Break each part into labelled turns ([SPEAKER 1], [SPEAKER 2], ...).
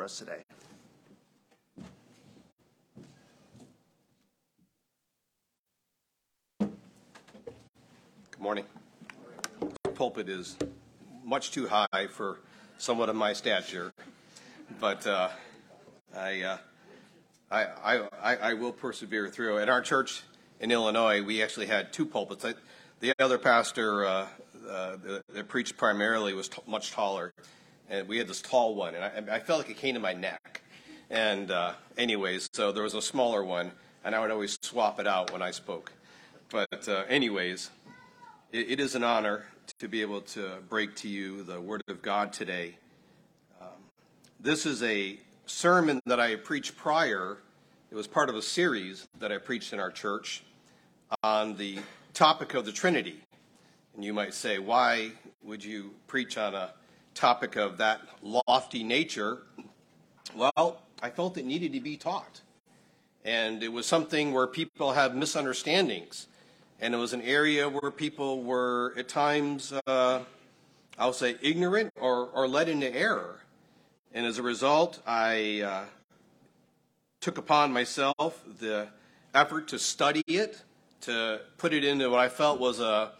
[SPEAKER 1] for us today.
[SPEAKER 2] Good morning. The Pulpit is much too high for someone of my stature, but uh, I, uh, I, I, I will persevere through. At our church in Illinois, we actually had two pulpits. I, the other pastor uh, uh, that preached primarily was t- much taller, and we had this tall one, and I, I felt like it came to my neck. And uh, anyways, so there was a smaller one, and I would always swap it out when I spoke. But uh, anyways, it, it is an honor to be able to break to you the Word of God today. Um, this is a sermon that I preached prior. It was part of a series that I preached in our church on the topic of the Trinity. And you might say, why would you preach on a topic of that lofty nature? Well, I felt it needed to be taught. And it was something where people have misunderstandings. And it was an area where people were at times, uh, I'll say, ignorant or, or led into error. And as a result, I uh, took upon myself the effort to study it, to put it into what I felt was a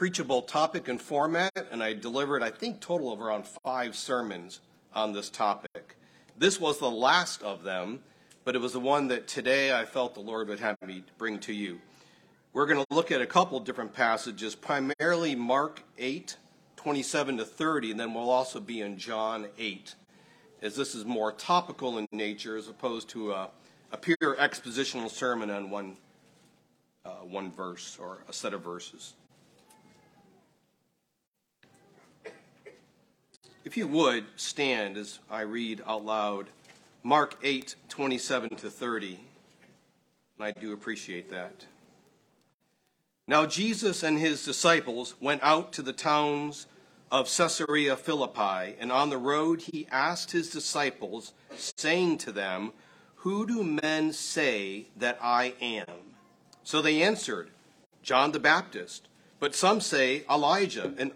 [SPEAKER 2] preachable topic and format, and I delivered, I think, total of around five sermons on this topic. This was the last of them, but it was the one that today I felt the Lord would have me bring to you. We're going to look at a couple different passages, primarily Mark 8, 27 to 30, and then we'll also be in John 8, as this is more topical in nature as opposed to a, a pure expositional sermon on one uh, one verse or a set of verses. If you would stand as I read out loud Mark 8, 27 to 30, and I do appreciate that. Now Jesus and his disciples went out to the towns of Caesarea Philippi, and on the road he asked his disciples, saying to them, Who do men say that I am? So they answered, John the Baptist. But some say Elijah, and,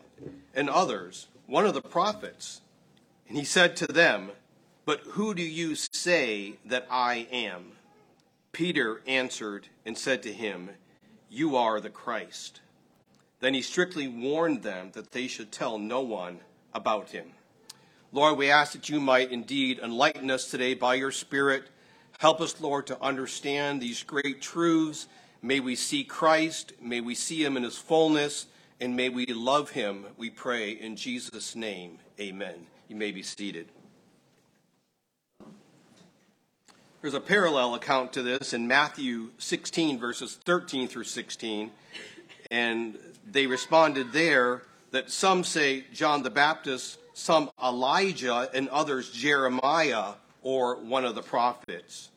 [SPEAKER 2] and others, one of the prophets. And he said to them, But who do you say that I am? Peter answered and said to him, You are the Christ. Then he strictly warned them that they should tell no one about him. Lord, we ask that you might indeed enlighten us today by your Spirit. Help us, Lord, to understand these great truths May we see Christ, may we see him in his fullness, and may we love him, we pray in Jesus' name. Amen. You may be seated. There's a parallel account to this in Matthew 16, verses 13 through 16. And they responded there that some say John the Baptist, some Elijah, and others Jeremiah or one of the prophets.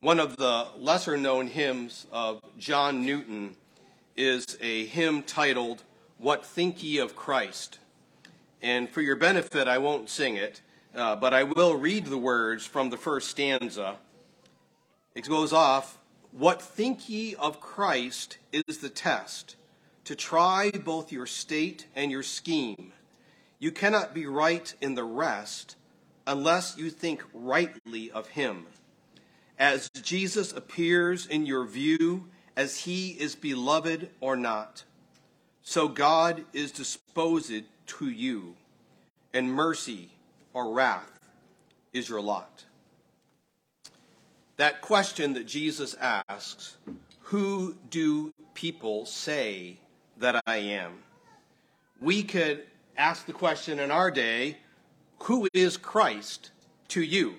[SPEAKER 2] One of the lesser known hymns of John Newton is a hymn titled, What Think Ye of Christ? And for your benefit, I won't sing it, uh, but I will read the words from the first stanza. It goes off, What think ye of Christ is the test, to try both your state and your scheme. You cannot be right in the rest unless you think rightly of him as Jesus appears in your view as he is beloved or not. So God is disposed to you, and mercy or wrath is your lot. That question that Jesus asks, who do people say that I am? We could ask the question in our day, who is Christ to you?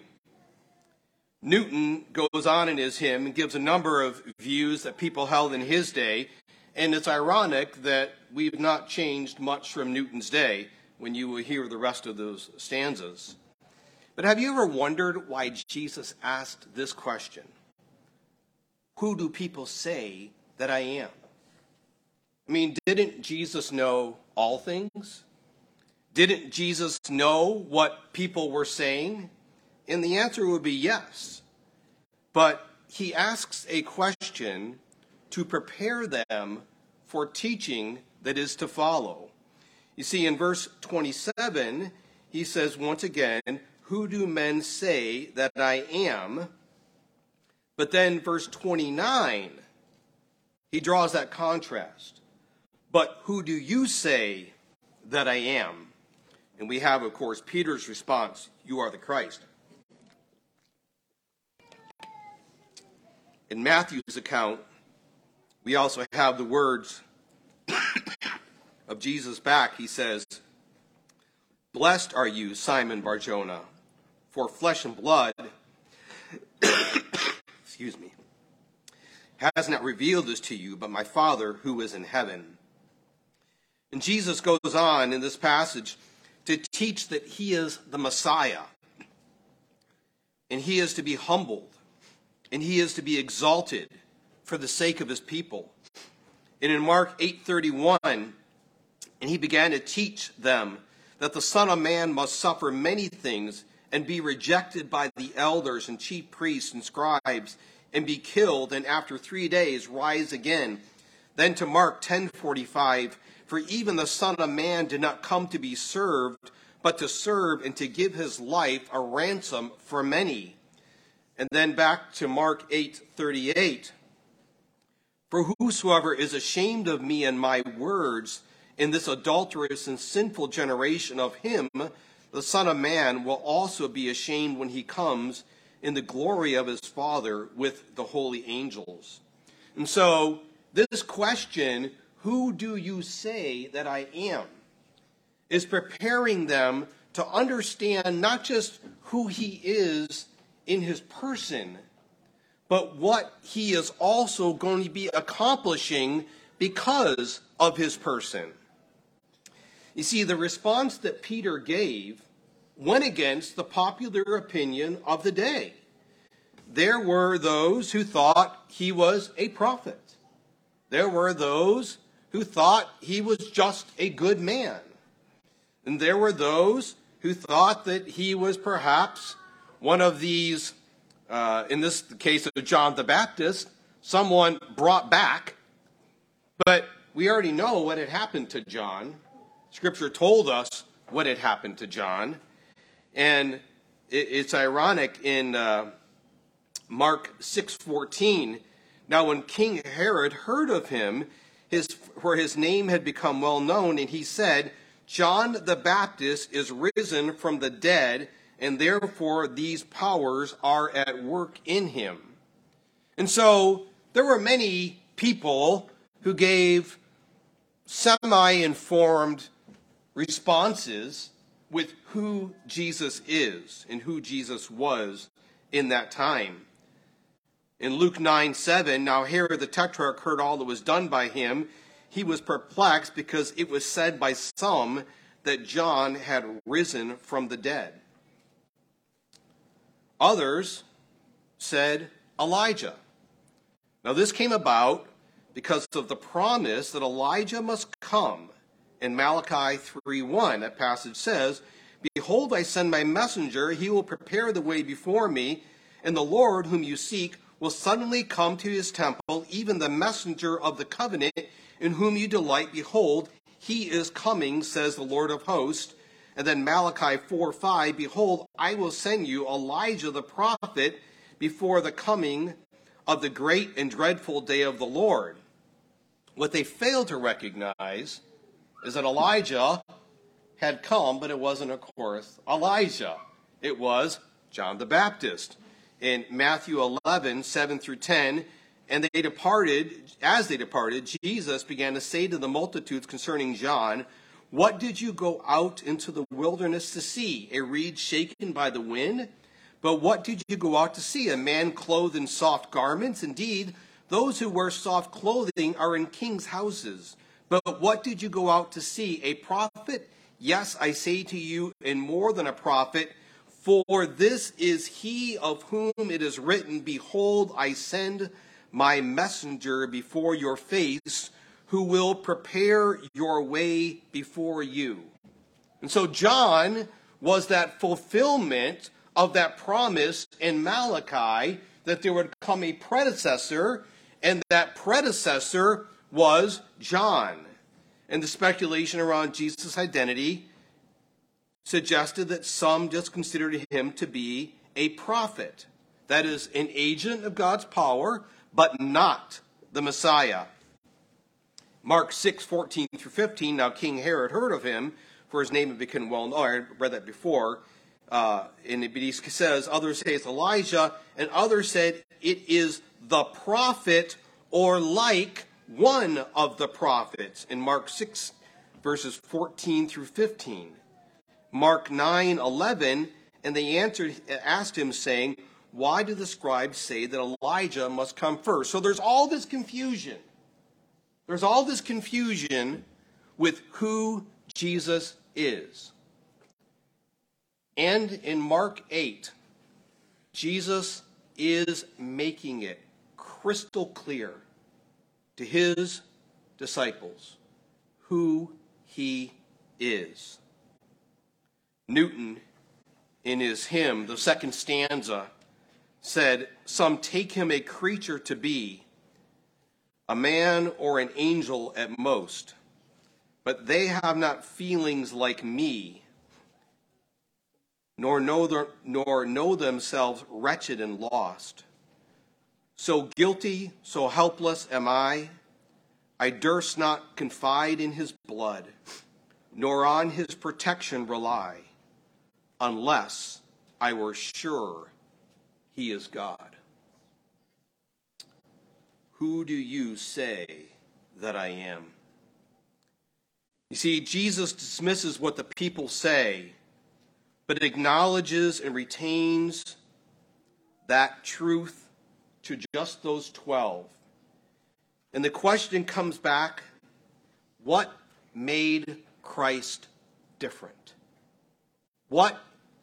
[SPEAKER 2] Newton goes on in his hymn and gives a number of views that people held in his day, and it's ironic that we've not changed much from Newton's day when you will hear the rest of those stanzas. But have you ever wondered why Jesus asked this question? Who do people say that I am? I mean, didn't Jesus know all things? Didn't Jesus know what people were saying? And the answer would be yes. But he asks a question to prepare them for teaching that is to follow. You see, in verse 27, he says once again, Who do men say that I am? But then, verse 29, he draws that contrast. But who do you say that I am? And we have, of course, Peter's response You are the Christ. In Matthew's account, we also have the words of Jesus back. He says, Blessed are you, Simon Barjona, for flesh and blood, excuse me, has not revealed this to you, but my Father who is in heaven. And Jesus goes on in this passage to teach that he is the Messiah, and he is to be humbled, and he is to be exalted for the sake of his people. And in Mark 8:31, and he began to teach them that the Son of Man must suffer many things and be rejected by the elders and chief priests and scribes and be killed and after 3 days rise again. Then to Mark 10:45, for even the Son of Man did not come to be served, but to serve and to give his life a ransom for many. And then back to Mark 8:38. For whosoever is ashamed of me and my words in this adulterous and sinful generation of him, the Son of Man will also be ashamed when he comes in the glory of his Father with the holy angels. And so, this question, who do you say that I am, is preparing them to understand not just who he is in his person, but what he is also going to be accomplishing because of his person. You see, the response that Peter gave went against the popular opinion of the day. There were those who thought he was a prophet. There were those who thought he was just a good man. And there were those who thought that he was perhaps one of these, uh, in this case of John the Baptist, someone brought back. But we already know what had happened to John. Scripture told us what had happened to John. And it's ironic in uh, Mark 6:14. Now when King Herod heard of him, his, for his name had become well known, and he said, John the Baptist is risen from the dead, and therefore these powers are at work in him. And so there were many people who gave semi informed responses with who Jesus is and who Jesus was in that time. In Luke 9 7, now Herod the Tetrarch heard all that was done by him. He was perplexed because it was said by some that John had risen from the dead. Others said Elijah. Now, this came about because of the promise that Elijah must come in Malachi 3:1. That passage says, Behold, I send my messenger, he will prepare the way before me, and the Lord whom you seek will suddenly come to his temple, even the messenger of the covenant, in whom you delight. Behold, he is coming, says the Lord of hosts. And then Malachi 4 5, Behold, I will send you Elijah the prophet before the coming of the great and dreadful day of the Lord. What they fail to recognize is that Elijah had come, but it wasn't, of course, Elijah. It was John the Baptist. In Matthew 11, 7 through 10, and they departed, as they departed, Jesus began to say to the multitudes concerning John, What did you go out into the wilderness to see? A reed shaken by the wind? But what did you go out to see? A man clothed in soft garments? Indeed, those who wear soft clothing are in king's houses. But what did you go out to see? A prophet? Yes, I say to you, and more than a prophet. For this is he of whom it is written, Behold, I send my messenger before your face, who will prepare your way before you. And so John was that fulfillment of that promise in Malachi that there would come a predecessor, and that predecessor was John. And the speculation around Jesus' identity suggested that some just considered him to be a prophet, that is, an agent of God's power, but not the Messiah. Mark 6, 14 through 15. Now, King Herod heard of him, for his name had become well known. I read that before. Uh, and it says, others say it's Elijah, and others said it is the prophet or like one of the prophets in Mark 6, verses 14 through 15. Mark 9, 11, and they answered, asked him, saying, Why do the scribes say that Elijah must come first? So there's all this confusion. There's all this confusion with who Jesus is. And in Mark 8, Jesus is making it crystal clear to his disciples who he is. Newton, in his hymn, the second stanza, said, Some take him a creature to be, a man or an angel at most, but they have not feelings like me, nor know, their, nor know themselves wretched and lost. So guilty, so helpless am I, I durst not confide in his blood, nor on his protection rely, unless I were sure he is God. Who do you say that I am? You see, Jesus dismisses what the people say, but acknowledges and retains that truth to just those 12. And the question comes back what made Christ different? What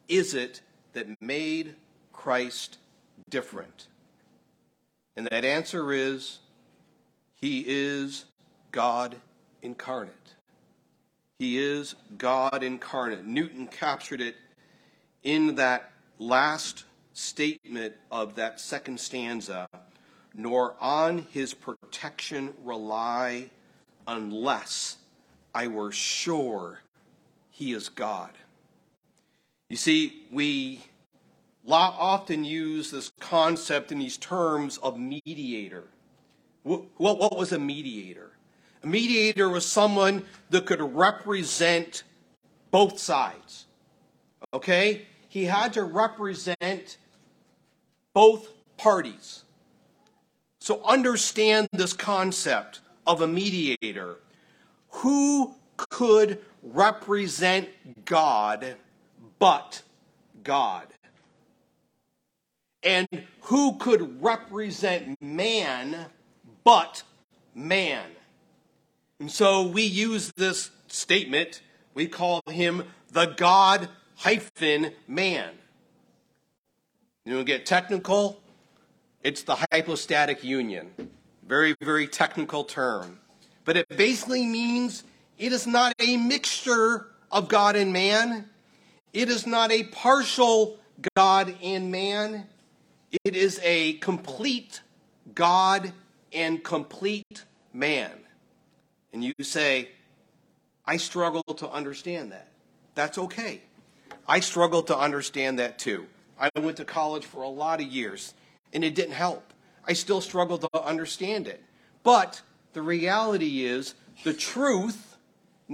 [SPEAKER 2] is it that made Christ different? And that answer is He is God incarnate. He is God incarnate. Newton captured it in that last statement of that second stanza nor on his protection rely unless I were sure he is God. You see, we often use this concept in these terms of mediator. What, what was a mediator? A mediator was someone that could represent both sides. Okay? He had to represent both parties. So understand this concept of a mediator. Who could represent God but God? And who could represent man but man? And so we use this statement, we call him the God hyphen man. You get technical? It's the hypostatic union. Very, very technical term. But it basically means it is not a mixture of God and man. It is not a partial God and man. It is a complete God and complete man. And you say, I struggle to understand that. That's okay. I struggle to understand that too. I went to college for a lot of years and it didn't help. I still struggle to understand it. But the reality is the truth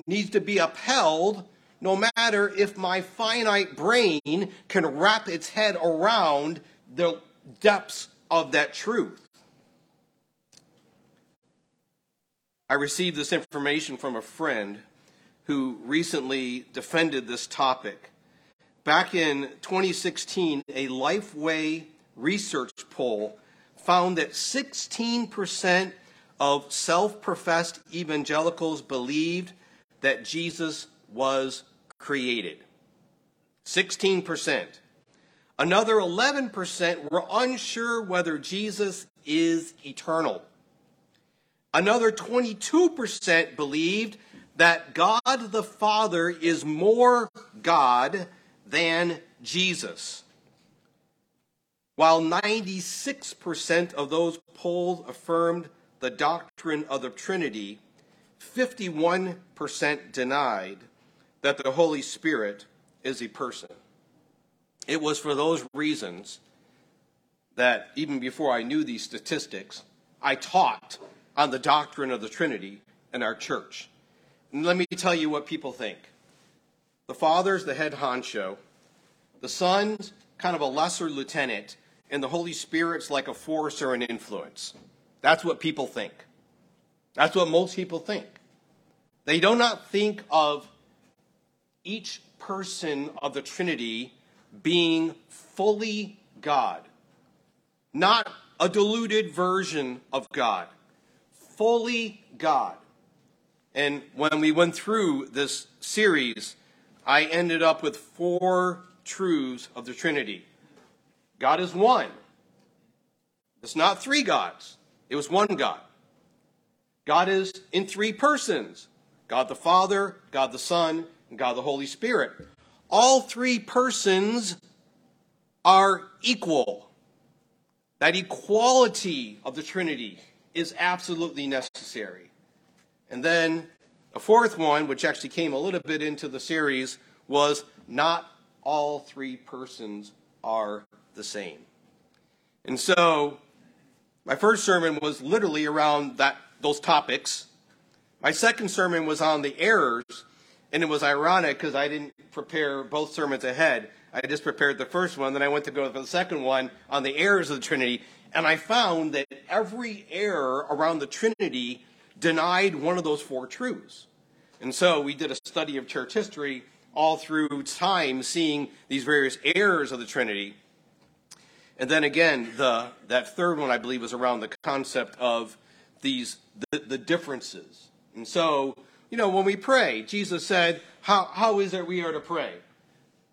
[SPEAKER 2] needs to be upheld no matter if my finite brain can wrap its head around the depths of that truth. I received this information from a friend who recently defended this topic. Back in 2016, a Lifeway research poll found that 16% of self professed evangelicals believed that Jesus was created. 16%. Another 11% were unsure whether Jesus is eternal. Another 22% believed that God the Father is more God than Jesus. While 96% of those polled affirmed the doctrine of the Trinity, 51% denied that the Holy Spirit is a person. It was for those reasons that even before I knew these statistics, I taught on the doctrine of the Trinity in our church. And let me tell you what people think. The Father's the head honcho, the Son's kind of a lesser lieutenant, and the Holy Spirit's like a force or an influence. That's what people think. That's what most people think. They do not think of each person of the Trinity being fully God, not a diluted version of God, fully God. And when we went through this series, I ended up with four truths of the Trinity. God is one. It's not three gods, it was one God. God is in three persons God the Father, God the Son, and God the Holy Spirit. All three persons are equal. That equality of the Trinity is absolutely necessary. And then a fourth one, which actually came a little bit into the series, was not all three persons are the same. And so my first sermon was literally around that those topics. My second sermon was on the errors, and it was ironic because I didn't prepare both sermons ahead. I just prepared the first one, then I went to go for the second one on the errors of the Trinity, and I found that every error around the Trinity denied one of those four truths. And so we did a study of church history all through time, seeing these various errors of the Trinity. And then again, the, that third one, I believe, was around the concept of these the, the differences. And so, you know, when we pray, Jesus said, how, how is it we are to pray?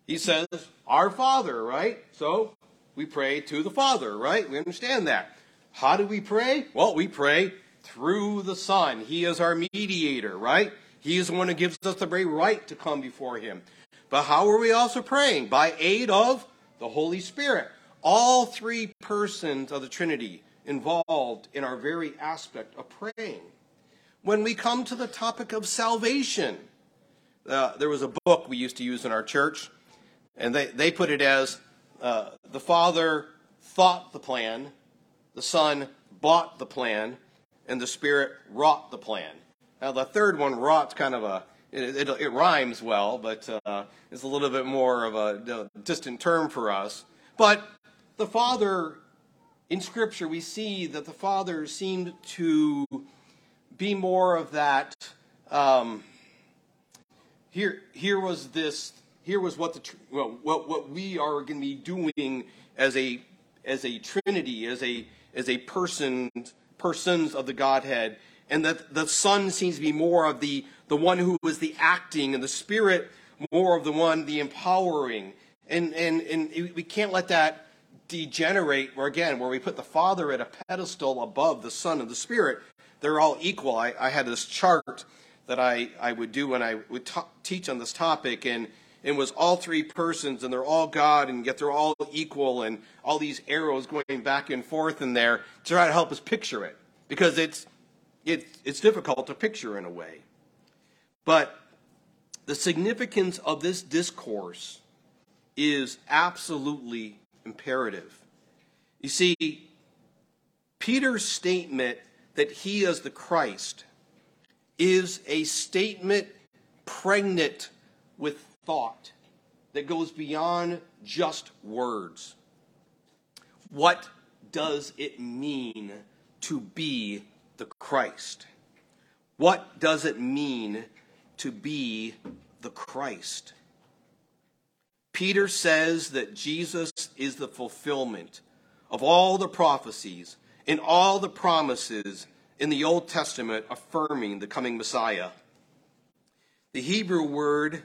[SPEAKER 2] He says, Our Father, right? So we pray to the Father, right? We understand that. How do we pray? Well, we pray through the Son. He is our mediator, right? He is the one who gives us the very right to come before Him. But how are we also praying? By aid of the Holy Spirit. All three persons of the Trinity involved in our very aspect of praying. When we come to the topic of salvation, uh, there was a book we used to use in our church, and they, they put it as uh, the Father thought the plan, the Son bought the plan, and the Spirit wrought the plan. Now, the third one, wrougught's kind of a, it, it, it rhymes well, but uh, it's a little bit more of a distant term for us. But the Father, in Scripture, we see that the Father seemed to be more of that. Um, here, here was this. Here was what the well, what what we are going to be doing as a as a Trinity, as a as a person persons of the Godhead, and that the Son seems to be more of the the one who was the acting, and the Spirit more of the one the empowering, and and and we can't let that degenerate where again where we put the father at a pedestal above the son and the spirit they're all equal i, I had this chart that I, I would do when i would teach on this topic and it was all three persons and they're all god and yet they're all equal and all these arrows going back and forth in there to try to help us picture it because it's it, it's difficult to picture in a way but the significance of this discourse is absolutely imperative. You see, Peter's statement that he is the Christ is a statement pregnant with thought that goes beyond just words. What does it mean to be the Christ? What does it mean to be the Christ? Peter says that Jesus is the fulfillment of all the prophecies and all the promises in the Old Testament affirming the coming Messiah. The Hebrew word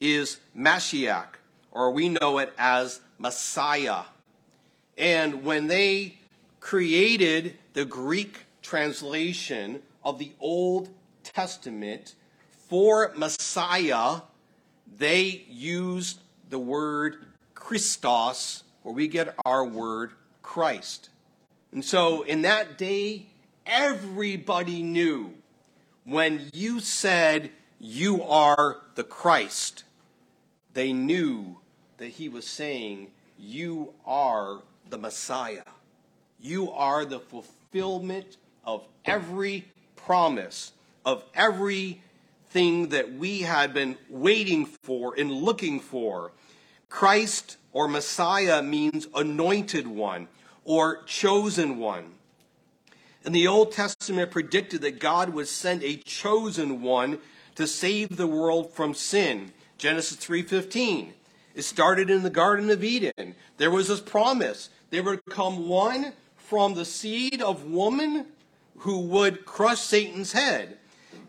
[SPEAKER 2] is Mashiach, or we know it as Messiah. And when they created the Greek translation of the Old Testament for Messiah, they used the word Christos, where we get our word Christ. And so in that day, everybody knew when you said you are the Christ, they knew that he was saying, You are the Messiah. You are the fulfillment of every promise, of everything that we had been waiting for and looking for. Christ or Messiah means anointed one or chosen one. And the Old Testament predicted that God would send a chosen one to save the world from sin. Genesis 3:15. It started in the Garden of Eden. There was this promise. There would come one from the seed of woman who would crush Satan's head.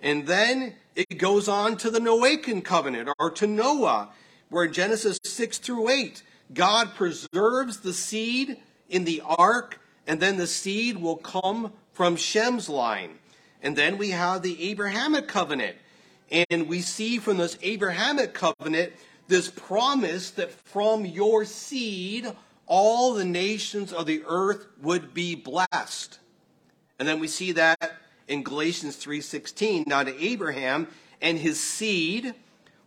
[SPEAKER 2] And then it goes on to the Noachian covenant or to Noah, where in Genesis 6 through 8, God preserves the seed in the ark, and then the seed will come from Shem's line. And then we have the Abrahamic covenant. And we see from this Abrahamic covenant this promise that from your seed all the nations of the earth would be blessed. And then we see that in Galatians 3:16, now to Abraham and his seed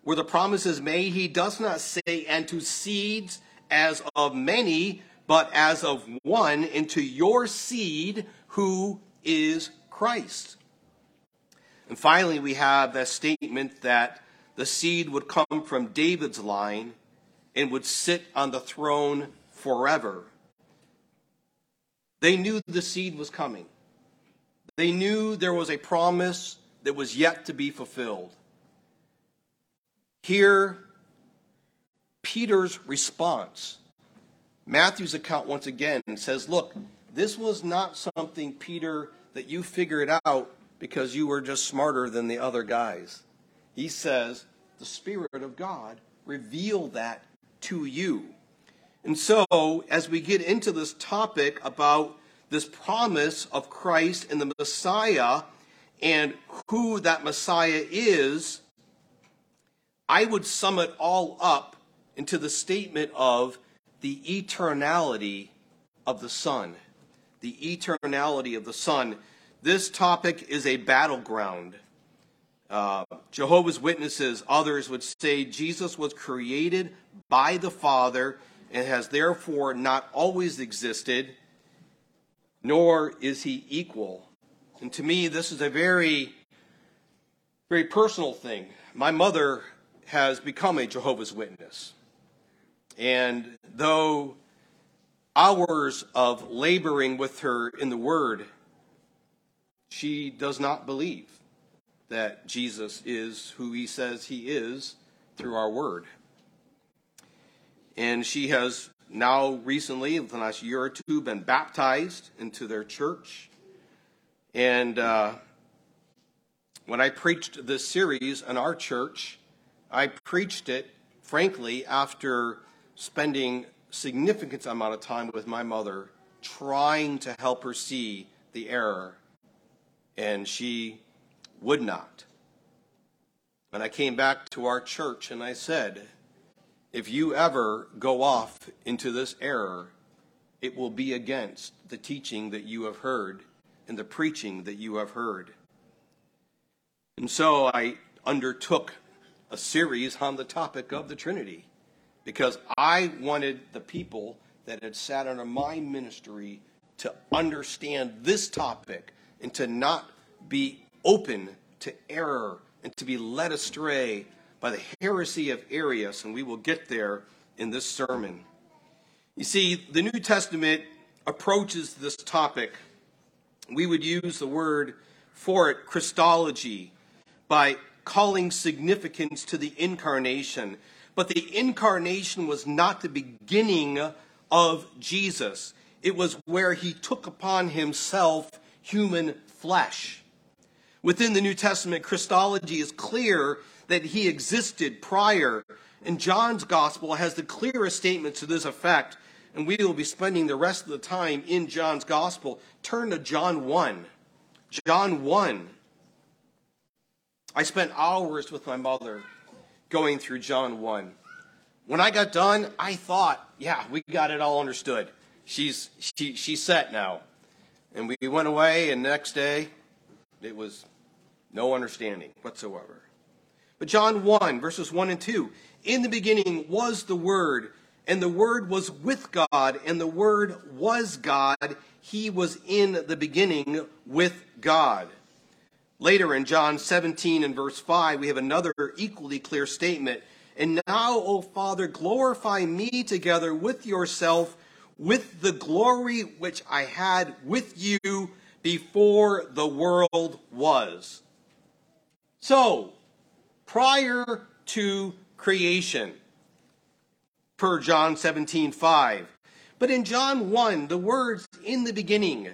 [SPEAKER 2] where the promise is made, he does not say and to seeds as of many, but as of one, into your seed who is Christ. And finally, we have that statement that the seed would come from David's line and would sit on the throne forever. They knew the seed was coming. They knew there was a promise that was yet to be fulfilled. Here, Peter's response. Matthew's account, once again, says, Look, this was not something, Peter, that you figured out because you were just smarter than the other guys. He says, the Spirit of God revealed that to you. And so, as we get into this topic about this promise of Christ and the Messiah and who that Messiah is, I would sum it all up into the statement of the eternality of the Son the eternality of the Son. This topic is a battleground. Uh, Jehovah's Witnesses, others would say Jesus was created by the Father and has therefore not always existed, nor is he equal. And to me, this is a very, very personal thing. My mother has become a Jehovah's Witness. And though hours of laboring with her in the Word, she does not believe that Jesus is who he says he is through our Word. And she has now recently, in the last year or two, been baptized into their church. And uh, when I preached this series in our church, I preached it, frankly, after spending significant amount of time with my mother trying to help her see the error, and she would not. And I came back to our church and I said, if you ever go off into this error, it will be against the teaching that you have heard and the preaching that you have heard. And so I undertook a series on the topic of the Trinity because I wanted the people that had sat under my ministry to understand this topic and to not be open to error and to be led astray by the heresy of Arius, and we will get there in this sermon. You see, the New Testament approaches this topic. We would use the word for it, Christology, by calling significance to the incarnation but the incarnation was not the beginning of Jesus, it was where he took upon himself human flesh. Within the New Testament, Christology is clear that he existed prior, and John's gospel has the clearest statement to this effect. And we will be spending the rest of the time in John's gospel. Turn to John 1. John 1. I spent hours with my mother going through John 1. When I got done, I thought, yeah, we got it all understood. She's, she, she's set now. And we went away, and next day, it was no understanding whatsoever. But John 1, verses 1 and 2 In the beginning was the Word, and the Word was with God, and the Word was God. He was in the beginning with God. Later in John 17 and verse 5, we have another equally clear statement. And now, O Father, glorify me together with yourself with the glory which I had with you before the world was. So, prior to creation, per John 17 5. But in John 1, the words in the beginning,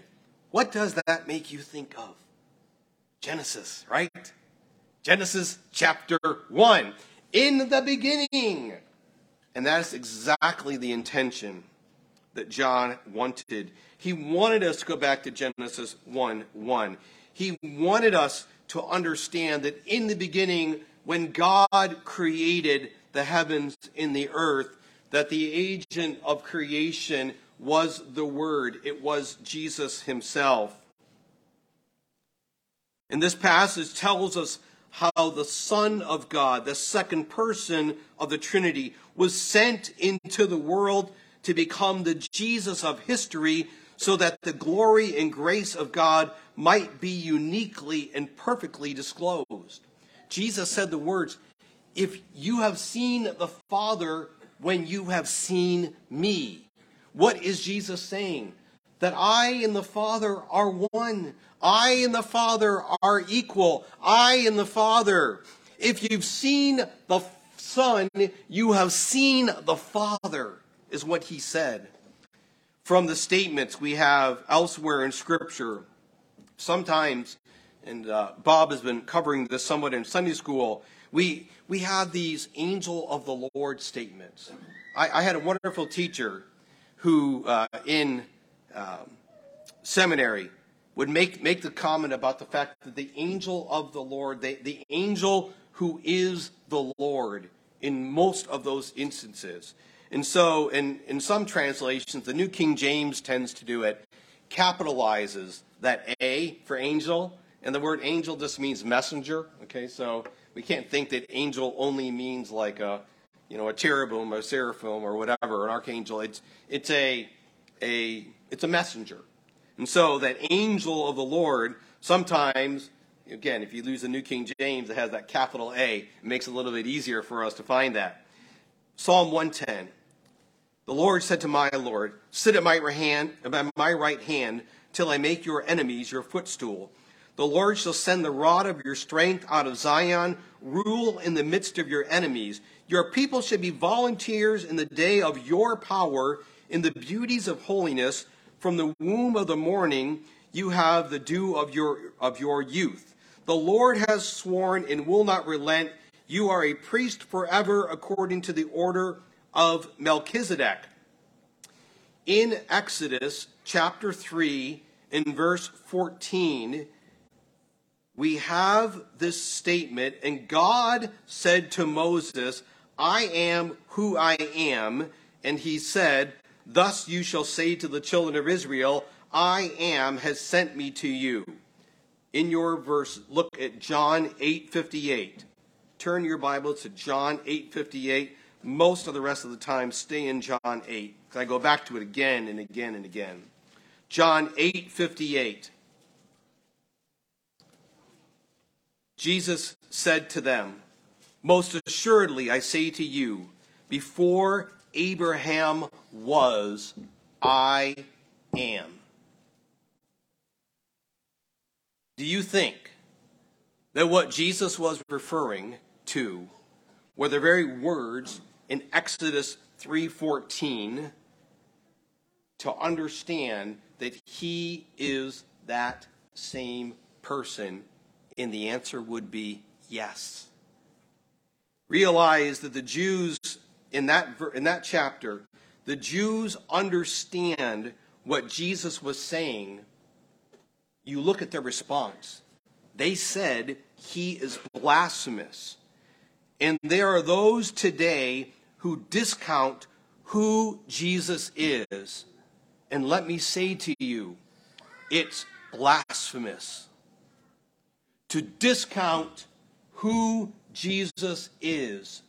[SPEAKER 2] what does that make you think of? Genesis, right? Genesis chapter 1. In the beginning. And that is exactly the intention that John wanted. He wanted us to go back to Genesis 1 1. He wanted us to understand that in the beginning, when God created the heavens and the earth, that the agent of creation was the Word, it was Jesus Himself. And this passage tells us how the Son of God, the second person of the Trinity, was sent into the world to become the Jesus of history so that the glory and grace of God might be uniquely and perfectly disclosed. Jesus said the words, If you have seen the Father when you have seen me. What is Jesus saying? That I and the Father are one. I and the Father are equal. I and the Father. If you've seen the Son, you have seen the Father, is what he said. From the statements we have elsewhere in Scripture, sometimes, and uh, Bob has been covering this somewhat in Sunday school, we, we have these angel of the Lord statements. I, I had a wonderful teacher who, uh, in um, seminary, would make, make the comment about the fact that the angel of the Lord, the, the angel who is the Lord in most of those instances. And so, in, in some translations, the New King James tends to do it, capitalizes that A for angel, and the word angel just means messenger. Okay, so we can't think that angel only means like a, you know, a cherubim, a seraphim, or whatever, an archangel. It's it's a a it's a messenger, and so that angel of the Lord sometimes. Again, if you lose the New King James, it has that capital A. It makes it a little bit easier for us to find that. Psalm 110. The Lord said to my Lord, Sit at my right hand, at my right hand, till I make your enemies your footstool. The Lord shall send the rod of your strength out of Zion, rule in the midst of your enemies. Your people should be volunteers in the day of your power, in the beauties of holiness. From the womb of the morning, you have the dew of your, of your youth. The Lord has sworn and will not relent. You are a priest forever according to the order of Melchizedek. In Exodus chapter 3, in verse 14, we have this statement, and God said to Moses, I am who I am. And he said, Thus you shall say to the children of Israel, I am has sent me to you. In your verse, look at John 8:58. Turn your Bible to John 8:58. Most of the rest of the time, stay in John 8. I go back to it again and again and again. John 8:58. Jesus said to them, Most assuredly I say to you, before Abraham was, I am. Do you think that what Jesus was referring to were the very words in Exodus 3:14 to understand that he is that same person and the answer would be yes. Realize that the Jews in that, in that chapter, the Jews understand what Jesus was saying. You look at their response. They said he is blasphemous. And there are those today who discount who Jesus is. And let me say to you, it's blasphemous to discount who Jesus is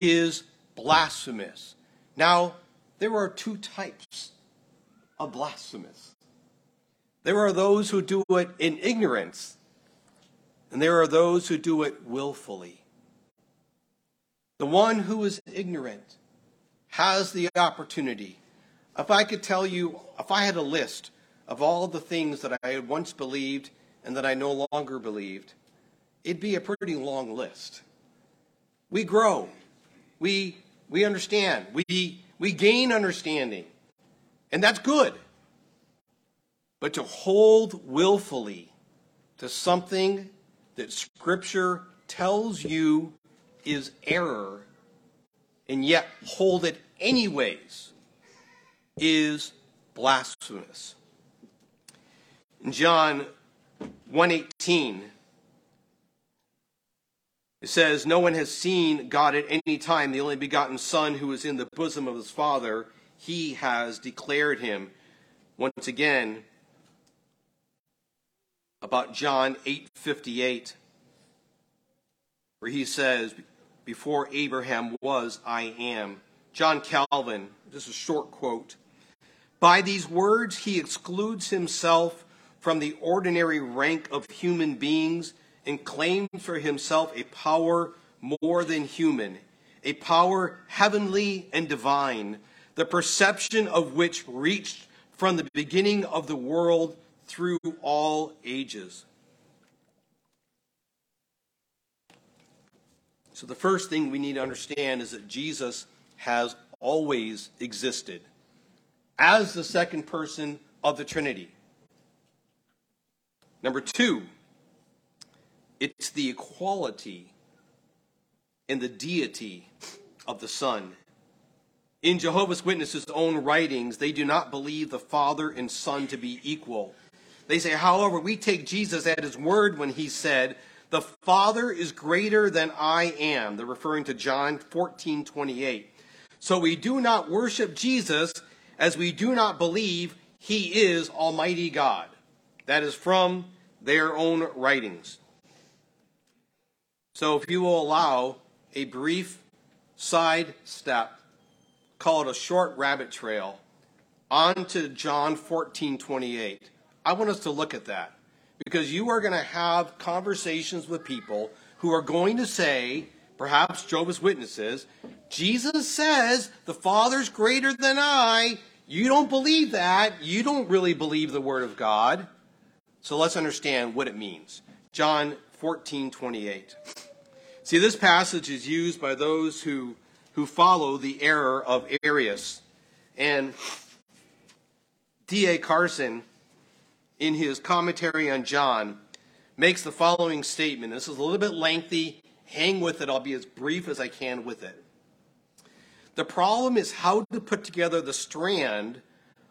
[SPEAKER 2] is blasphemous. Now, there are two types of blasphemous. There are those who do it in ignorance, and there are those who do it willfully. The one who is ignorant has the opportunity. If I could tell you, if I had a list of all the things that I had once believed and that I no longer believed, it'd be a pretty long list. We grow. We, we understand. We, we gain understanding. And that's good. But to hold willfully to something that Scripture tells you is error and yet hold it anyways is blasphemous. In John 118 it says no one has seen God at any time. The only begotten son who is in the bosom of his father he has declared him. Once again about John 8:58 where he says before Abraham was I am. John Calvin this is a short quote by these words he excludes himself from the ordinary rank of human beings and claimed for himself a power more than human a power heavenly and divine the perception of which reached from the beginning of the world through all ages. So, the first thing we need to understand is that Jesus has always existed as the second person of the Trinity. Number two, it's the equality and the deity of the Son. In Jehovah's Witnesses' own writings, they do not believe the Father and Son to be equal. They say, however, we take Jesus at his word when he said, The Father is greater than I am. They're referring to John 14 28. So we do not worship Jesus as we do not believe he is Almighty God. That is from their own writings. So if you will allow a brief side step, call it a short rabbit trail, on to John 14 28. I want us to look at that because you are going to have conversations with people who are going to say, perhaps Jehovah's Witnesses, Jesus says the Father's greater than I. You don't believe that. You don't really believe the Word of God. So let's understand what it means. John 14, 28. See, this passage is used by those who, who follow the error of Arius. And D.A. Carson in his commentary on John, makes the following statement. This is a little bit lengthy. Hang with it. I'll be as brief as I can with it. The problem is how to put together the strand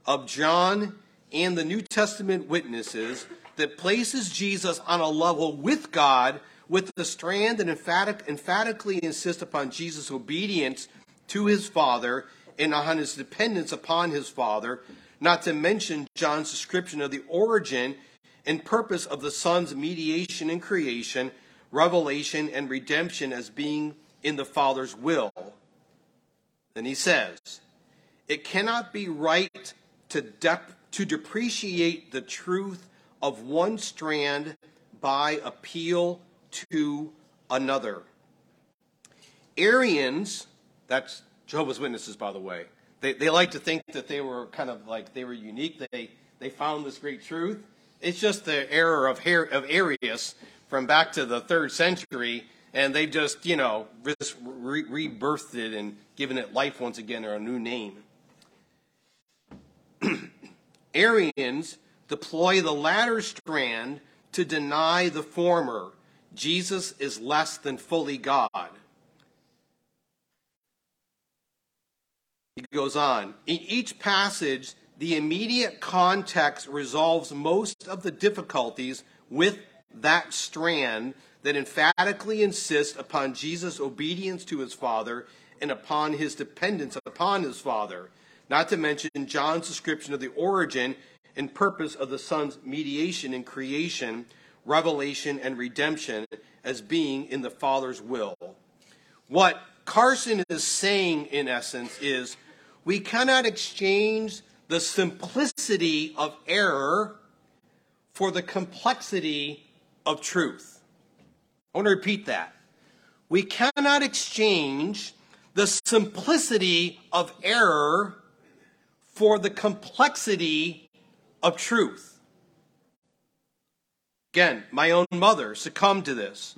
[SPEAKER 2] of John and the New Testament witnesses that places Jesus on a level with God, with the strand that emphatic, emphatically insists upon Jesus' obedience to his Father and on his dependence upon his Father, not to mention John's description of the origin and purpose of the Son's mediation and creation, revelation, and redemption as being in the Father's will. Then he says, It cannot be right to, dep- to depreciate the truth of one strand by appeal to another. Arians, that's Jehovah's Witnesses, by the way, they, they like to think that they were kind of like they were unique. They, they found this great truth. It's just the error of, of Arius from back to the third century, and they just, you know, re- rebirthed it and given it life once again or a new name. Arians deploy the latter strand to deny the former. Jesus is less than fully God. He goes on. In each passage, the immediate context resolves most of the difficulties with that strand that emphatically insists upon Jesus' obedience to his Father and upon his dependence upon his Father, not to mention John's description of the origin and purpose of the Son's mediation in creation, revelation, and redemption as being in the Father's will. What Carson is saying, in essence, is we cannot exchange the simplicity of error for the complexity of truth. I want to repeat that. We cannot exchange the simplicity of error for the complexity of truth. Again, my own mother succumbed to this.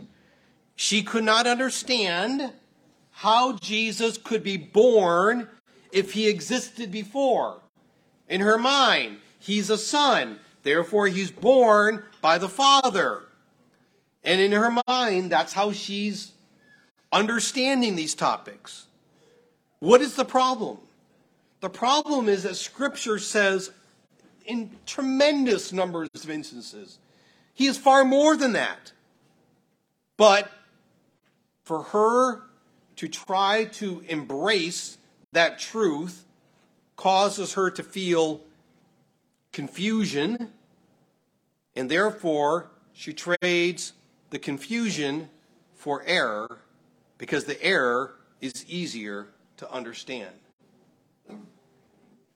[SPEAKER 2] She could not understand how Jesus could be born if he existed before. In her mind, he's a son, therefore he's born by the Father. And in her mind, that's how she's understanding these topics. What is the problem? The problem is that Scripture says in tremendous numbers of instances, he is far more than that. But for her to try to embrace that truth causes her to feel confusion, and therefore she trades the confusion for error because the error is easier to understand.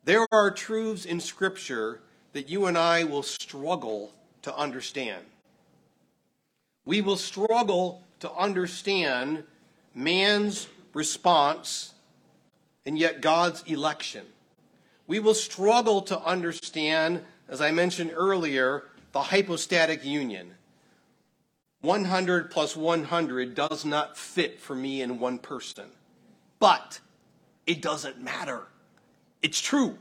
[SPEAKER 2] There are truths in Scripture that you and I will struggle to understand. We will struggle to understand man's response and yet God's election. We will struggle to understand, as I mentioned earlier, the hypostatic union. 100 plus 100 does not fit for me in one person. But it doesn't matter. It's true.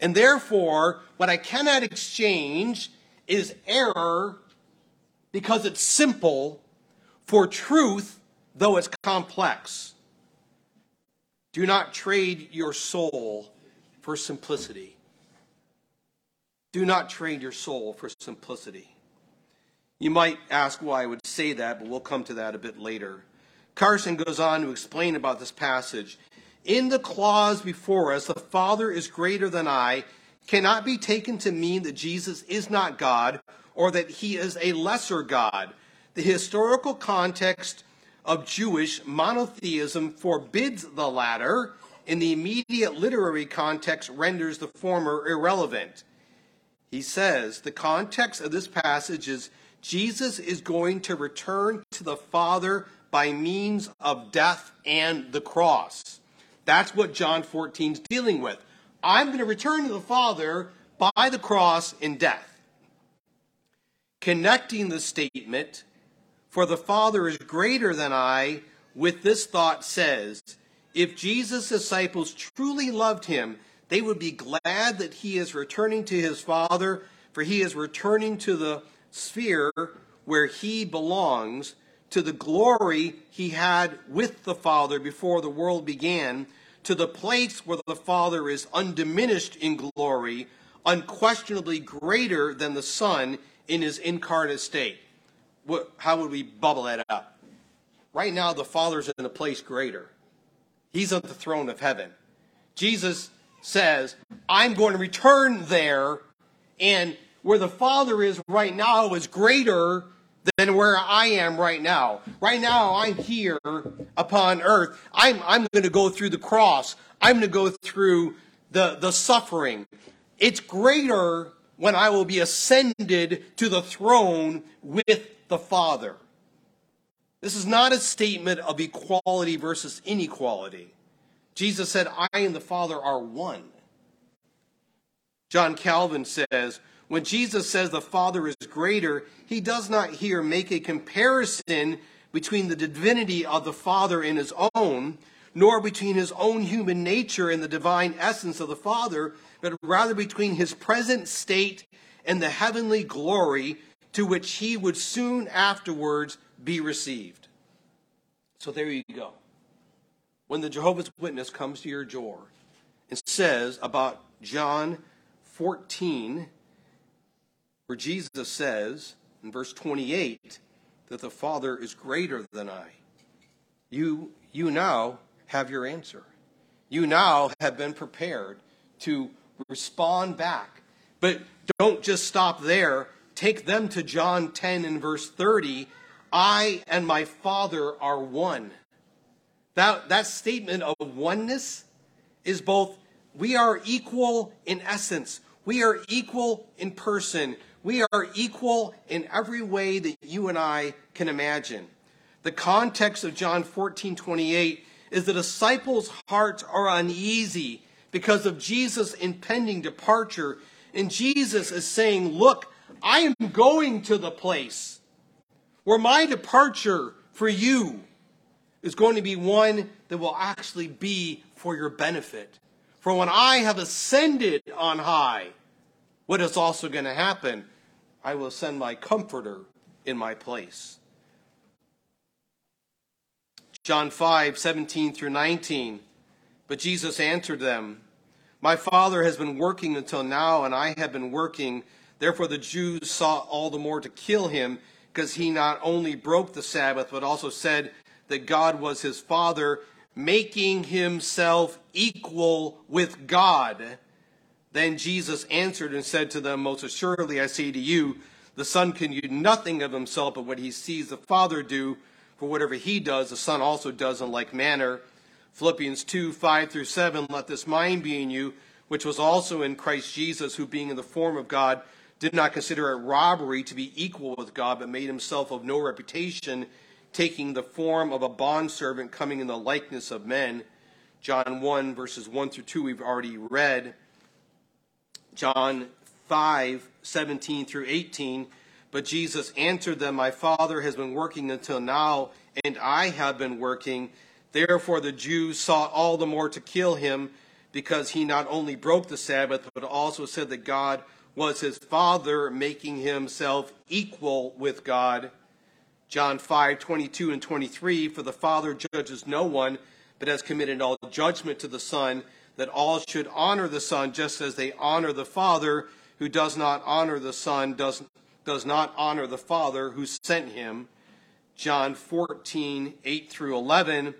[SPEAKER 2] And therefore, what I cannot exchange is error because it's simple for truth, though it's complex. Do not trade your soul for simplicity. Do not trade your soul for simplicity. You might ask why I would say that, but we'll come to that a bit later. Carson goes on to explain about this passage. In the clause before us, the Father is greater than I, cannot be taken to mean that Jesus is not God or that he is a lesser God. The historical context of Jewish monotheism forbids the latter, and the immediate literary context renders the former irrelevant. He says the context of this passage is Jesus is going to return to the Father by means of death and the cross. That's what John 14 is dealing with. I'm going to return to the Father by the cross in death. Connecting the statement for the Father is greater than I, with this thought says, if Jesus' disciples truly loved him, they would be glad that he is returning to his Father, for he is returning to the sphere where he belongs, to the glory he had with the Father before the world began, to the place where the Father is undiminished in glory, unquestionably greater than the Son in his incarnate state what, how would we bubble that up? Right now, the Father's in a place greater. He's on the throne of heaven. Jesus says, I'm going to return there, and where the Father is right now is greater than where I am right now. Right now, I'm here upon earth. I'm, I'm going to go through the cross. I'm going to go through the, the suffering. It's greater when I will be ascended to the throne with the Father. This is not a statement of equality versus inequality. Jesus said, I and the Father are one. John Calvin says, when Jesus says the Father is greater, he does not here make a comparison between the divinity of the Father and his own, nor between his own human nature and the divine essence of the Father, but rather between his present state and the heavenly glory to which he would soon afterwards be received. So there you go. When the Jehovah's Witness comes to your door and says about John 14, where Jesus says in verse 28 that the Father is greater than I, you, you now have your answer. You now have been prepared to respond back. But don't just stop there Take them to John 10 and verse 30. I and my Father are one. That, that statement of oneness is both we are equal in essence, we are equal in person, we are equal in every way that you and I can imagine. The context of John 14 28 is the disciples' hearts are uneasy because of Jesus' impending departure. And Jesus is saying, Look, I am going to the place where my departure for you is going to be one that will actually be for your benefit. For when I have ascended on high, what is also going to happen? I will send my comforter in my place. John 5, 17 through 19. But Jesus answered them, My Father has been working until now, and I have been working. Therefore the Jews sought all the more to kill him, because he not only broke the Sabbath, but also said that God was his Father, making himself equal with God. Then Jesus answered and said to them, Most assuredly I say to you, the Son can do nothing of himself but what he sees the Father do. For whatever he does, the Son also does in like manner. Philippians 2 5 through 7 Let this mind be in you, which was also in Christ Jesus, who being in the form of God, did not consider it robbery to be equal with God, but made himself of no reputation, taking the form of a bondservant, coming in the likeness of men. John 1, verses 1 through 2, we've already read. John 5, 17 through 18 but Jesus answered them, My Father has been working until now, and I have been working. Therefore the Jews sought all the more to kill him, because he not only broke the Sabbath, but also said that God was his Father, making himself equal with God. John 5, 22 and 23, For the Father judges no one, but has committed all judgment to the Son, that all should honor the Son just as they honor the Father. Who does not honor the Son does does not honor the Father who sent him. John 14, 8 through 11.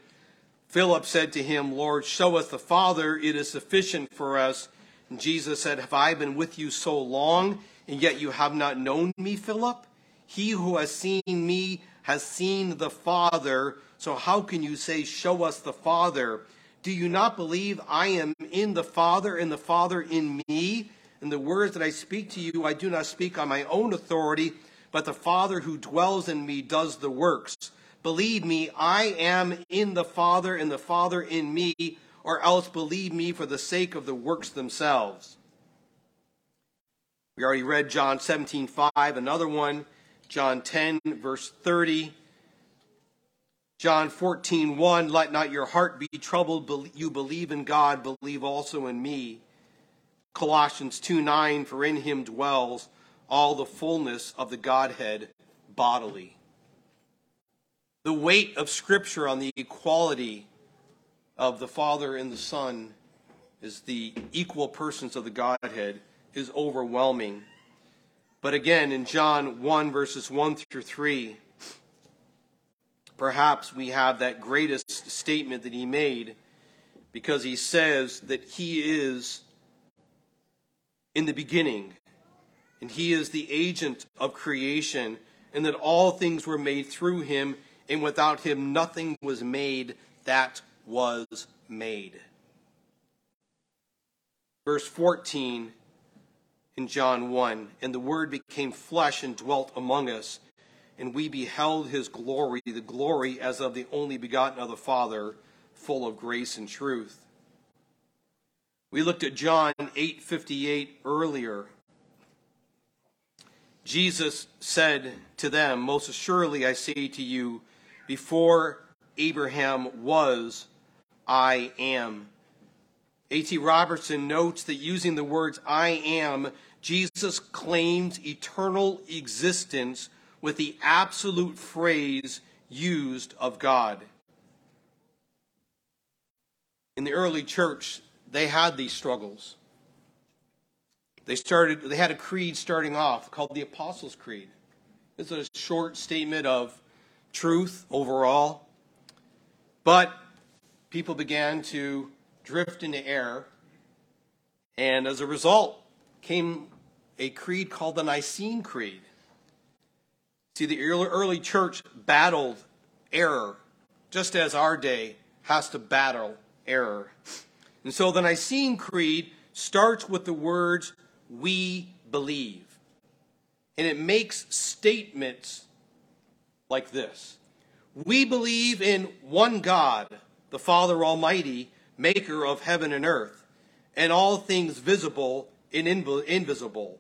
[SPEAKER 2] Philip said to him, Lord, show us the Father, it is sufficient for us. And Jesus said, Have I been with you so long, and yet you have not known me, Philip? He who has seen me has seen the Father. So how can you say, Show us the Father? Do you not believe I am in the Father and the Father in me? And the words that I speak to you, I do not speak on my own authority, but the Father who dwells in me does the works. Believe me, I am in the Father, and the Father in me, or else believe me for the sake of the works themselves. We already read John 17, 5, another one, John 10, verse 30. John 14, 1, let not your heart be troubled. You believe in God, believe also in me. Colossians 2 9, for in him dwells all the fullness of the Godhead bodily. The weight of Scripture on the equality of the Father and the Son is the equal persons of the Godhead is overwhelming. But again, in John 1, verses 1 through 3, perhaps we have that greatest statement that he made because he says that he is in the beginning, and he is the agent of creation, and that all things were made through him, and without him nothing was made that was made. Verse 14 in John 1 And the Word became flesh and dwelt among us, and we beheld his glory, the glory as of the only begotten of the Father, full of grace and truth. We looked at John 8:58 earlier. Jesus said to them, Most assuredly I say to you, before Abraham was, I am. A.T. Robertson notes that using the words I am, Jesus claims eternal existence with the absolute phrase used of God. In the early church, they had these struggles. They started they had a creed starting off called the Apostles' Creed. It's a short statement of truth overall. But people began to drift into error, and as a result came a creed called the Nicene Creed. See, the early church battled error, just as our day has to battle error. And so the Nicene Creed starts with the words, we believe. And it makes statements like this We believe in one God, the Father Almighty, maker of heaven and earth, and all things visible and invisible,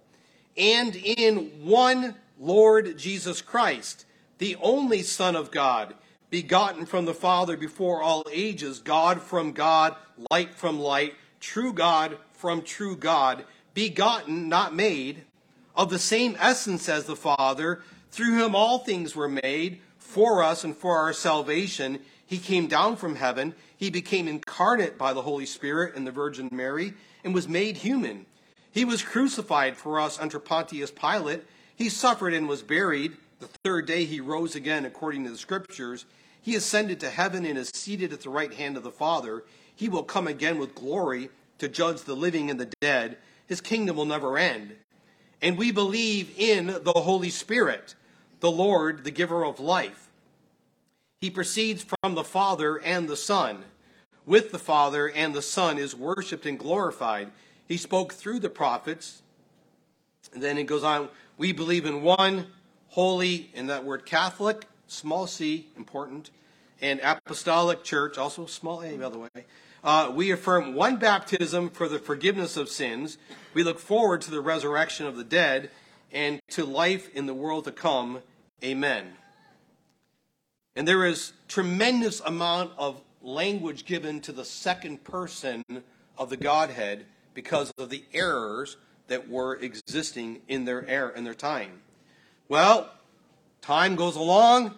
[SPEAKER 2] and in one Lord Jesus Christ, the only Son of God, begotten from the Father before all ages, God from God, light from light, true God from true God, begotten, not made, of the same essence as the Father, through whom all things were made, for us and for our salvation. He came down from heaven. He became incarnate by the Holy Spirit and the Virgin Mary and was made human. He was crucified for us under Pontius Pilate. He suffered and was buried. The third day he rose again according to the scriptures. He ascended to heaven and is seated at the right hand of the Father. He will come again with glory to judge the living and the dead. His kingdom will never end. And we believe in the Holy Spirit, the Lord, the giver of life. He proceeds from the Father and the Son. With the Father and the Son is worshiped and glorified. He spoke through the prophets. And then it goes on, we believe in one holy, in that word Catholic, small c, important, and apostolic church, also small a, by the way. Uh, we affirm one baptism for the forgiveness of sins. We look forward to the resurrection of the dead and to life in the world to come. Amen. And there is tremendous amount of language given to the second person of the Godhead because of the errors that were existing in their air in their time. Well, time goes along.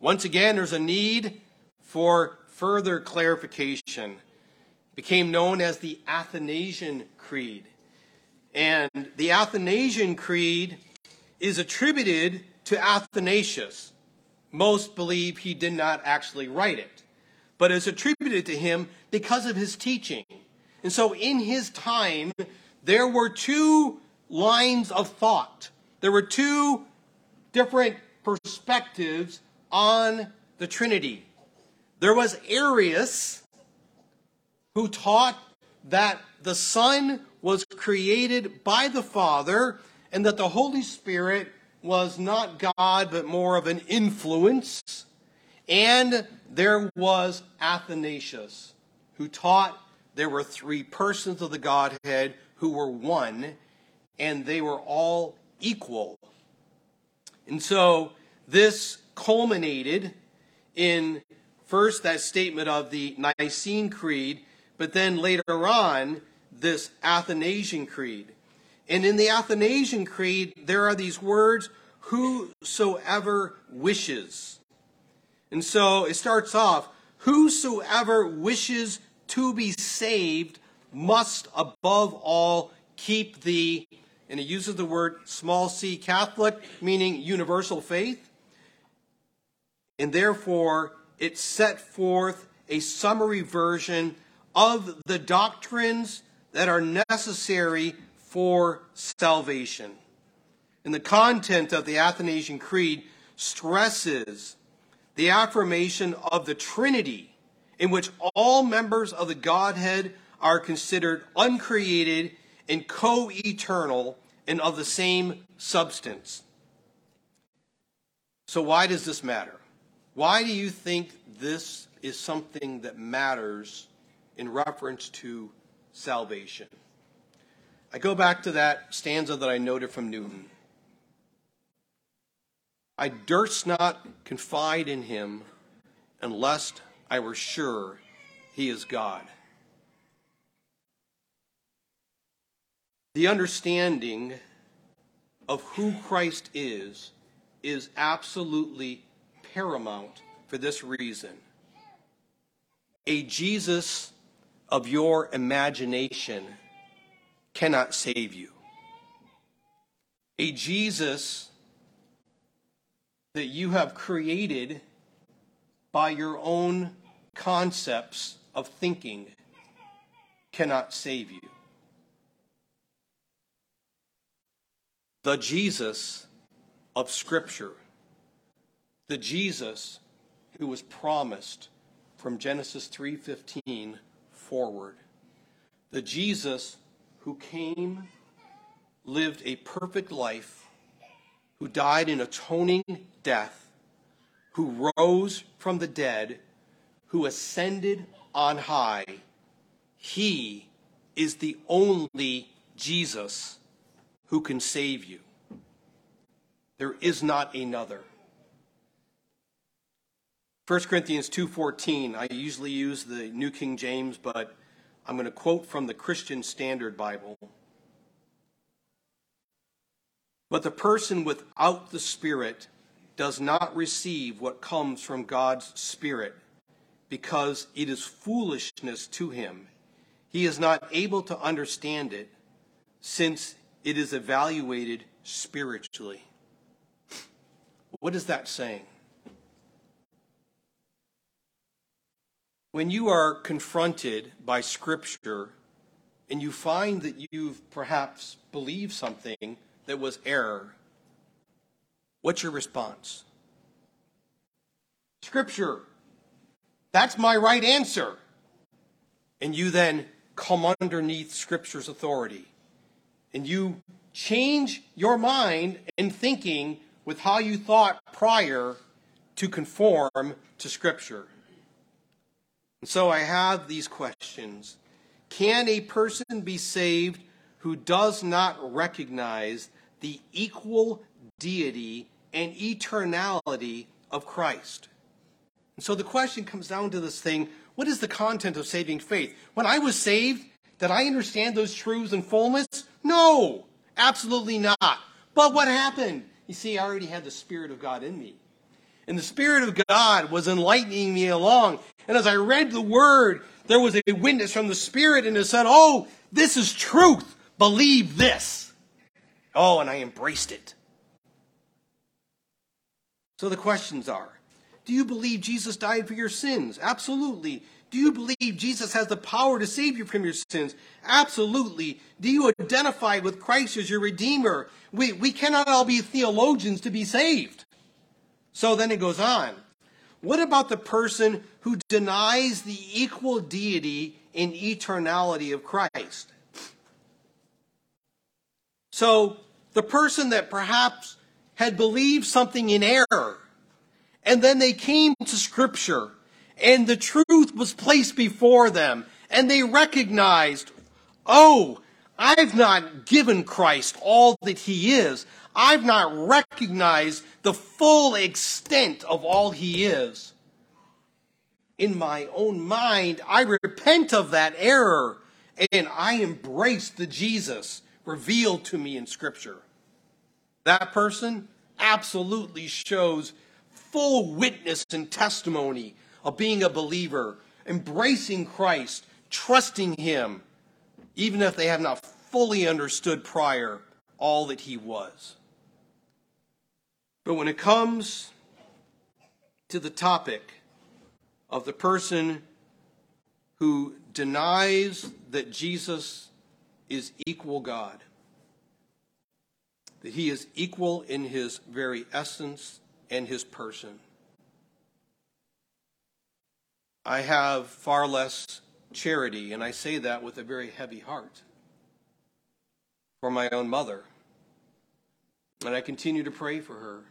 [SPEAKER 2] Once again, there's a need for further clarification. It became known as the Athanasian Creed. And the Athanasian Creed is attributed to Athanasius. Most believe he did not actually write it, but is attributed to him because of his teaching. And so in his time, there were two lines of thought. There were two different perspectives on the Trinity. There was Arius, who taught that the Son was created by the Father and that the Holy Spirit was not God but more of an influence. And there was Athanasius, who taught there were three persons of the Godhead who were one, and they were all equal. And so this culminated in first that statement of the Nicene Creed, but then later on, this Athanasian Creed. And in the Athanasian Creed, there are these words, whosoever wishes. And so it starts off, whosoever wishes to be saved must above all keep the, and it uses the word small c Catholic, meaning universal faith. And therefore, it set forth a summary version of the doctrines that are necessary for salvation. And the content of the Athanasian Creed stresses the affirmation of the Trinity, in which all members of the Godhead are considered uncreated and co eternal and of the same substance. So, why does this matter? Why do you think this is something that matters in reference to salvation? I go back to that stanza that I noted from Newton. I durst not confide in him unless I were sure he is God. The understanding of who Christ is is absolutely paramount for this reason. A Jesus of your imagination cannot save you. A Jesus that you have created by your own concepts of thinking cannot save you. The Jesus of Scripture, the Jesus who was promised from Genesis 3:15 forward. The Jesus who came, lived a perfect life, who died an atoning death, who rose from the dead, who ascended on high, he is the only Jesus who can save you. There is not another. 1 Corinthians 2:14 I usually use the New King James but I'm going to quote from the Christian Standard Bible. But the person without the Spirit does not receive what comes from God's Spirit because it is foolishness to him. He is not able to understand it since it is evaluated spiritually. What is that saying? When you are confronted by Scripture and you find that you've perhaps believed something that was error, what's your response? Scripture, that's my right answer. And you then come underneath Scripture's authority and you change your mind and thinking with how you thought prior to conform to Scripture. And so I have these questions. Can a person be saved who does not recognize the equal deity and eternality of Christ? And so the question comes down to this thing what is the content of saving faith? When I was saved, did I understand those truths in fullness? No, absolutely not. But what happened? You see, I already had the Spirit of God in me. And the Spirit of God was enlightening me along. And as I read the Word, there was a witness from the Spirit, and it said, Oh, this is truth. Believe this. Oh, and I embraced it. So the questions are Do you believe Jesus died for your sins? Absolutely. Do you believe Jesus has the power to save you from your sins? Absolutely. Do you identify with Christ as your Redeemer? We, we cannot all be theologians to be saved. So then it goes on. What about the person who denies the equal deity and eternality of Christ? So the person that perhaps had believed something in error, and then they came to Scripture, and the truth was placed before them, and they recognized, oh, I've not given Christ all that he is. I've not recognized the full extent of all he is. In my own mind, I repent of that error and I embrace the Jesus revealed to me in Scripture. That person absolutely shows full witness and testimony of being a believer, embracing Christ, trusting Him, even if they have not fully understood prior all that He was. But when it comes to the topic of the person who denies that Jesus is equal God, that he is equal in his very essence and his person, I have far less charity, and I say that with a very heavy heart, for my own mother. And I continue to pray for her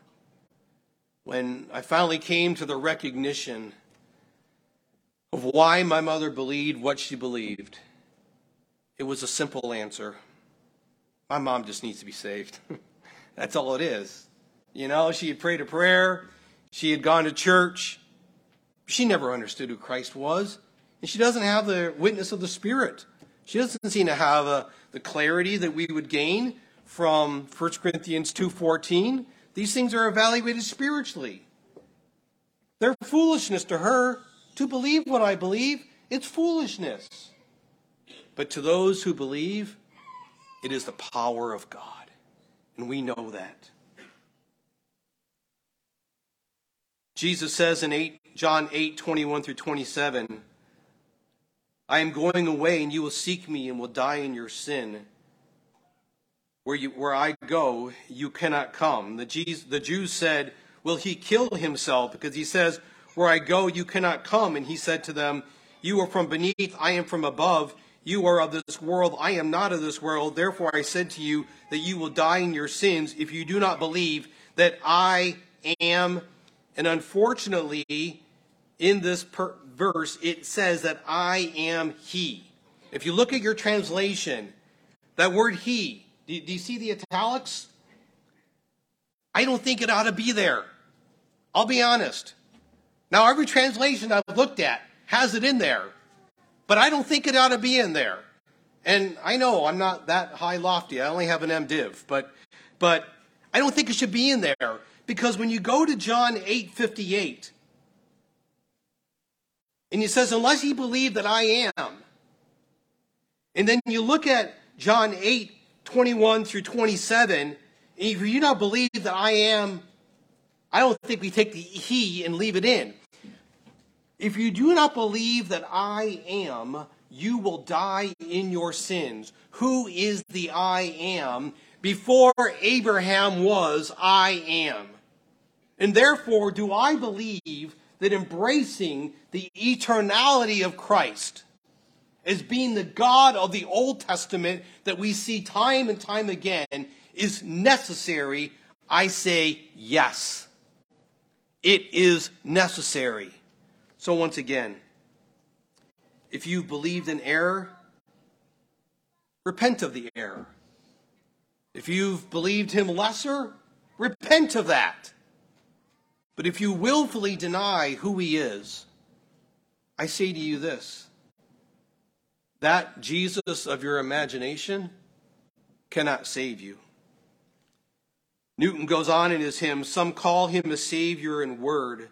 [SPEAKER 2] when I finally came to the recognition of why my mother believed what she believed, it was a simple answer. My mom just needs to be saved. That's all it is. You know, she had prayed a prayer, she had gone to church. She never understood who Christ was, and she doesn't have the witness of the Spirit. She doesn't seem to have uh, the clarity that we would gain from 1 Corinthians 2:14 these things are evaluated spiritually. They're foolishness to her. To believe what I believe, it's foolishness. But to those who believe, it is the power of God. And we know that. Jesus says in 8, John 8, 21 through 27, I am going away, and you will seek me and will die in your sin. Where, you, where I go, you cannot come. The the Jews said, Will he kill himself? Because he says, where I go, you cannot come. And he said to them, You are from beneath, I am from above. You are of this world, I am not of this world. Therefore I said to you that you will die in your sins if you do not believe that I am. And unfortunately, in this per- verse, it says that I am He. If you look at your translation, that word He, do, do you see the italics? I don't think it ought to be there. I'll be honest. Now, every translation I've looked at has it in there. But I don't think it ought to be in there. And I know I'm not that high lofty. I only have an MDiv, but but I don't think it should be in there because when you go to John 8:58 and he says unless he believe that I am and then you look at John 8 21 through 27 if you do not believe that I am I don't think we take the he and leave it in if you do not believe that I am, you will die in your sins. Who is the I am? Before Abraham was, I am. And therefore, do I believe that embracing the eternality of Christ as being the God of the Old Testament that we see time and time again is necessary? I say yes. It is necessary. So, once again, if you've believed in error, repent of the error. If you've believed him lesser, repent of that. But if you willfully deny who he is, I say to you this that Jesus of your imagination cannot save you. Newton goes on in his hymn Some call him a Savior in word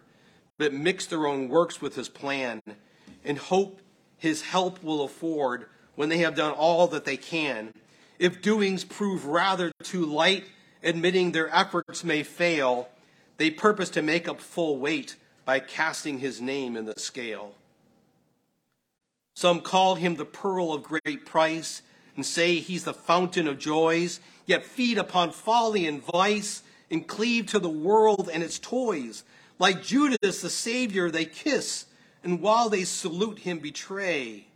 [SPEAKER 2] but mix their own works with his plan and hope his help will afford when they have done all that they can. If doings prove rather too light, admitting their efforts may fail, they purpose to make up full weight by casting his name in the scale. Some call him the pearl of great price and say he's the fountain of joys, yet feed upon folly and vice and cleave to the world and its toys like Judas, the Savior, they kiss, and while they salute him, betray.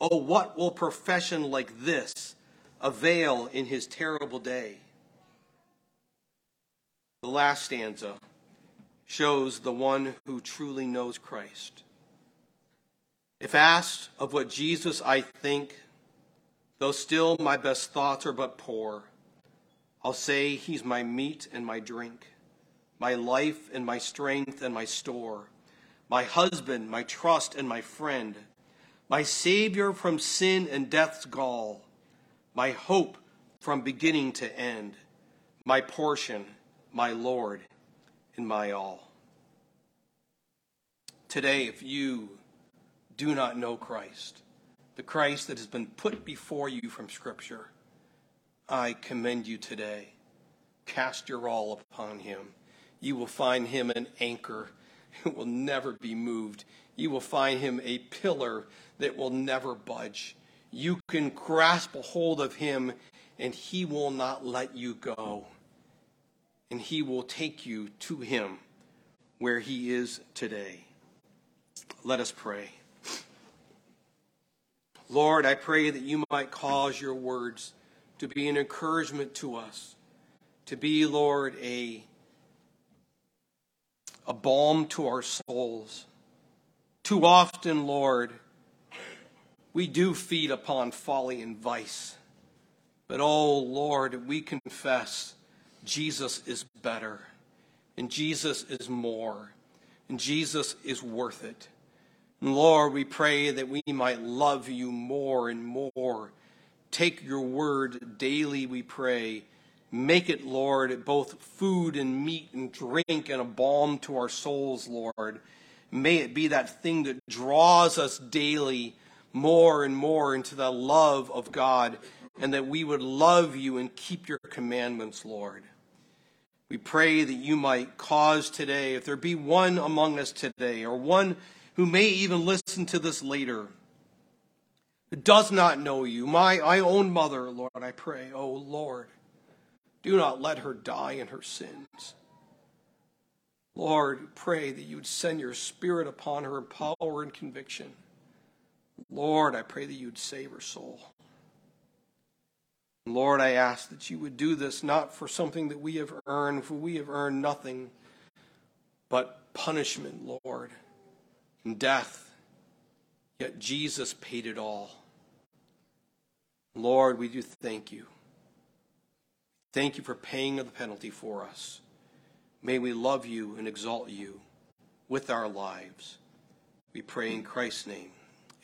[SPEAKER 2] Oh, what will profession like this avail in his terrible day? The last stanza shows the one who truly knows Christ. If asked of what Jesus I think, though still my best thoughts are but poor, I'll say he's my meat and my drink my life and my strength and my store, my husband, my trust and my friend, my Savior from sin and death's gall, my hope from beginning to end, my portion, my Lord, and my all. Today, if you do not know Christ, the Christ that has been put before you from Scripture, I commend you today. Cast your all upon him you will find him an anchor that will never be moved. You will find him a pillar that will never budge. You can grasp a hold of him, and he will not let you go. And he will take you to him where he is today. Let us pray. Lord, I pray that you might cause your words to be an encouragement to us, to be, Lord, a a balm to our souls. Too often, Lord, we do feed upon folly and vice. But oh, Lord, we confess Jesus is better, and Jesus is more, and Jesus is worth it. Lord, we pray that we might love you more and more. Take your word daily, we pray Make it, Lord, both food and meat and drink and a balm to our souls, Lord. May it be that thing that draws us daily more and more into the love of God, and that we would love you and keep your commandments, Lord. We pray that you might cause today, if there be one among us today, or one who may even listen to this later, who does not know you, my, my own mother, Lord, I pray, oh Lord, do not let her die in her sins. Lord, pray that you would send your spirit upon her in power and conviction. Lord, I pray that you would save her soul. Lord, I ask that you would do this not for something that we have earned, for we have earned nothing but punishment, Lord, and death. Yet Jesus paid it all. Lord, we do thank you. Thank you for paying the penalty for us. May we love you and exalt you with our lives. We pray in Christ's name.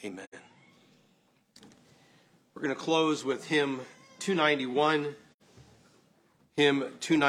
[SPEAKER 2] Amen. We're going to close with hymn 291. Hymn 291.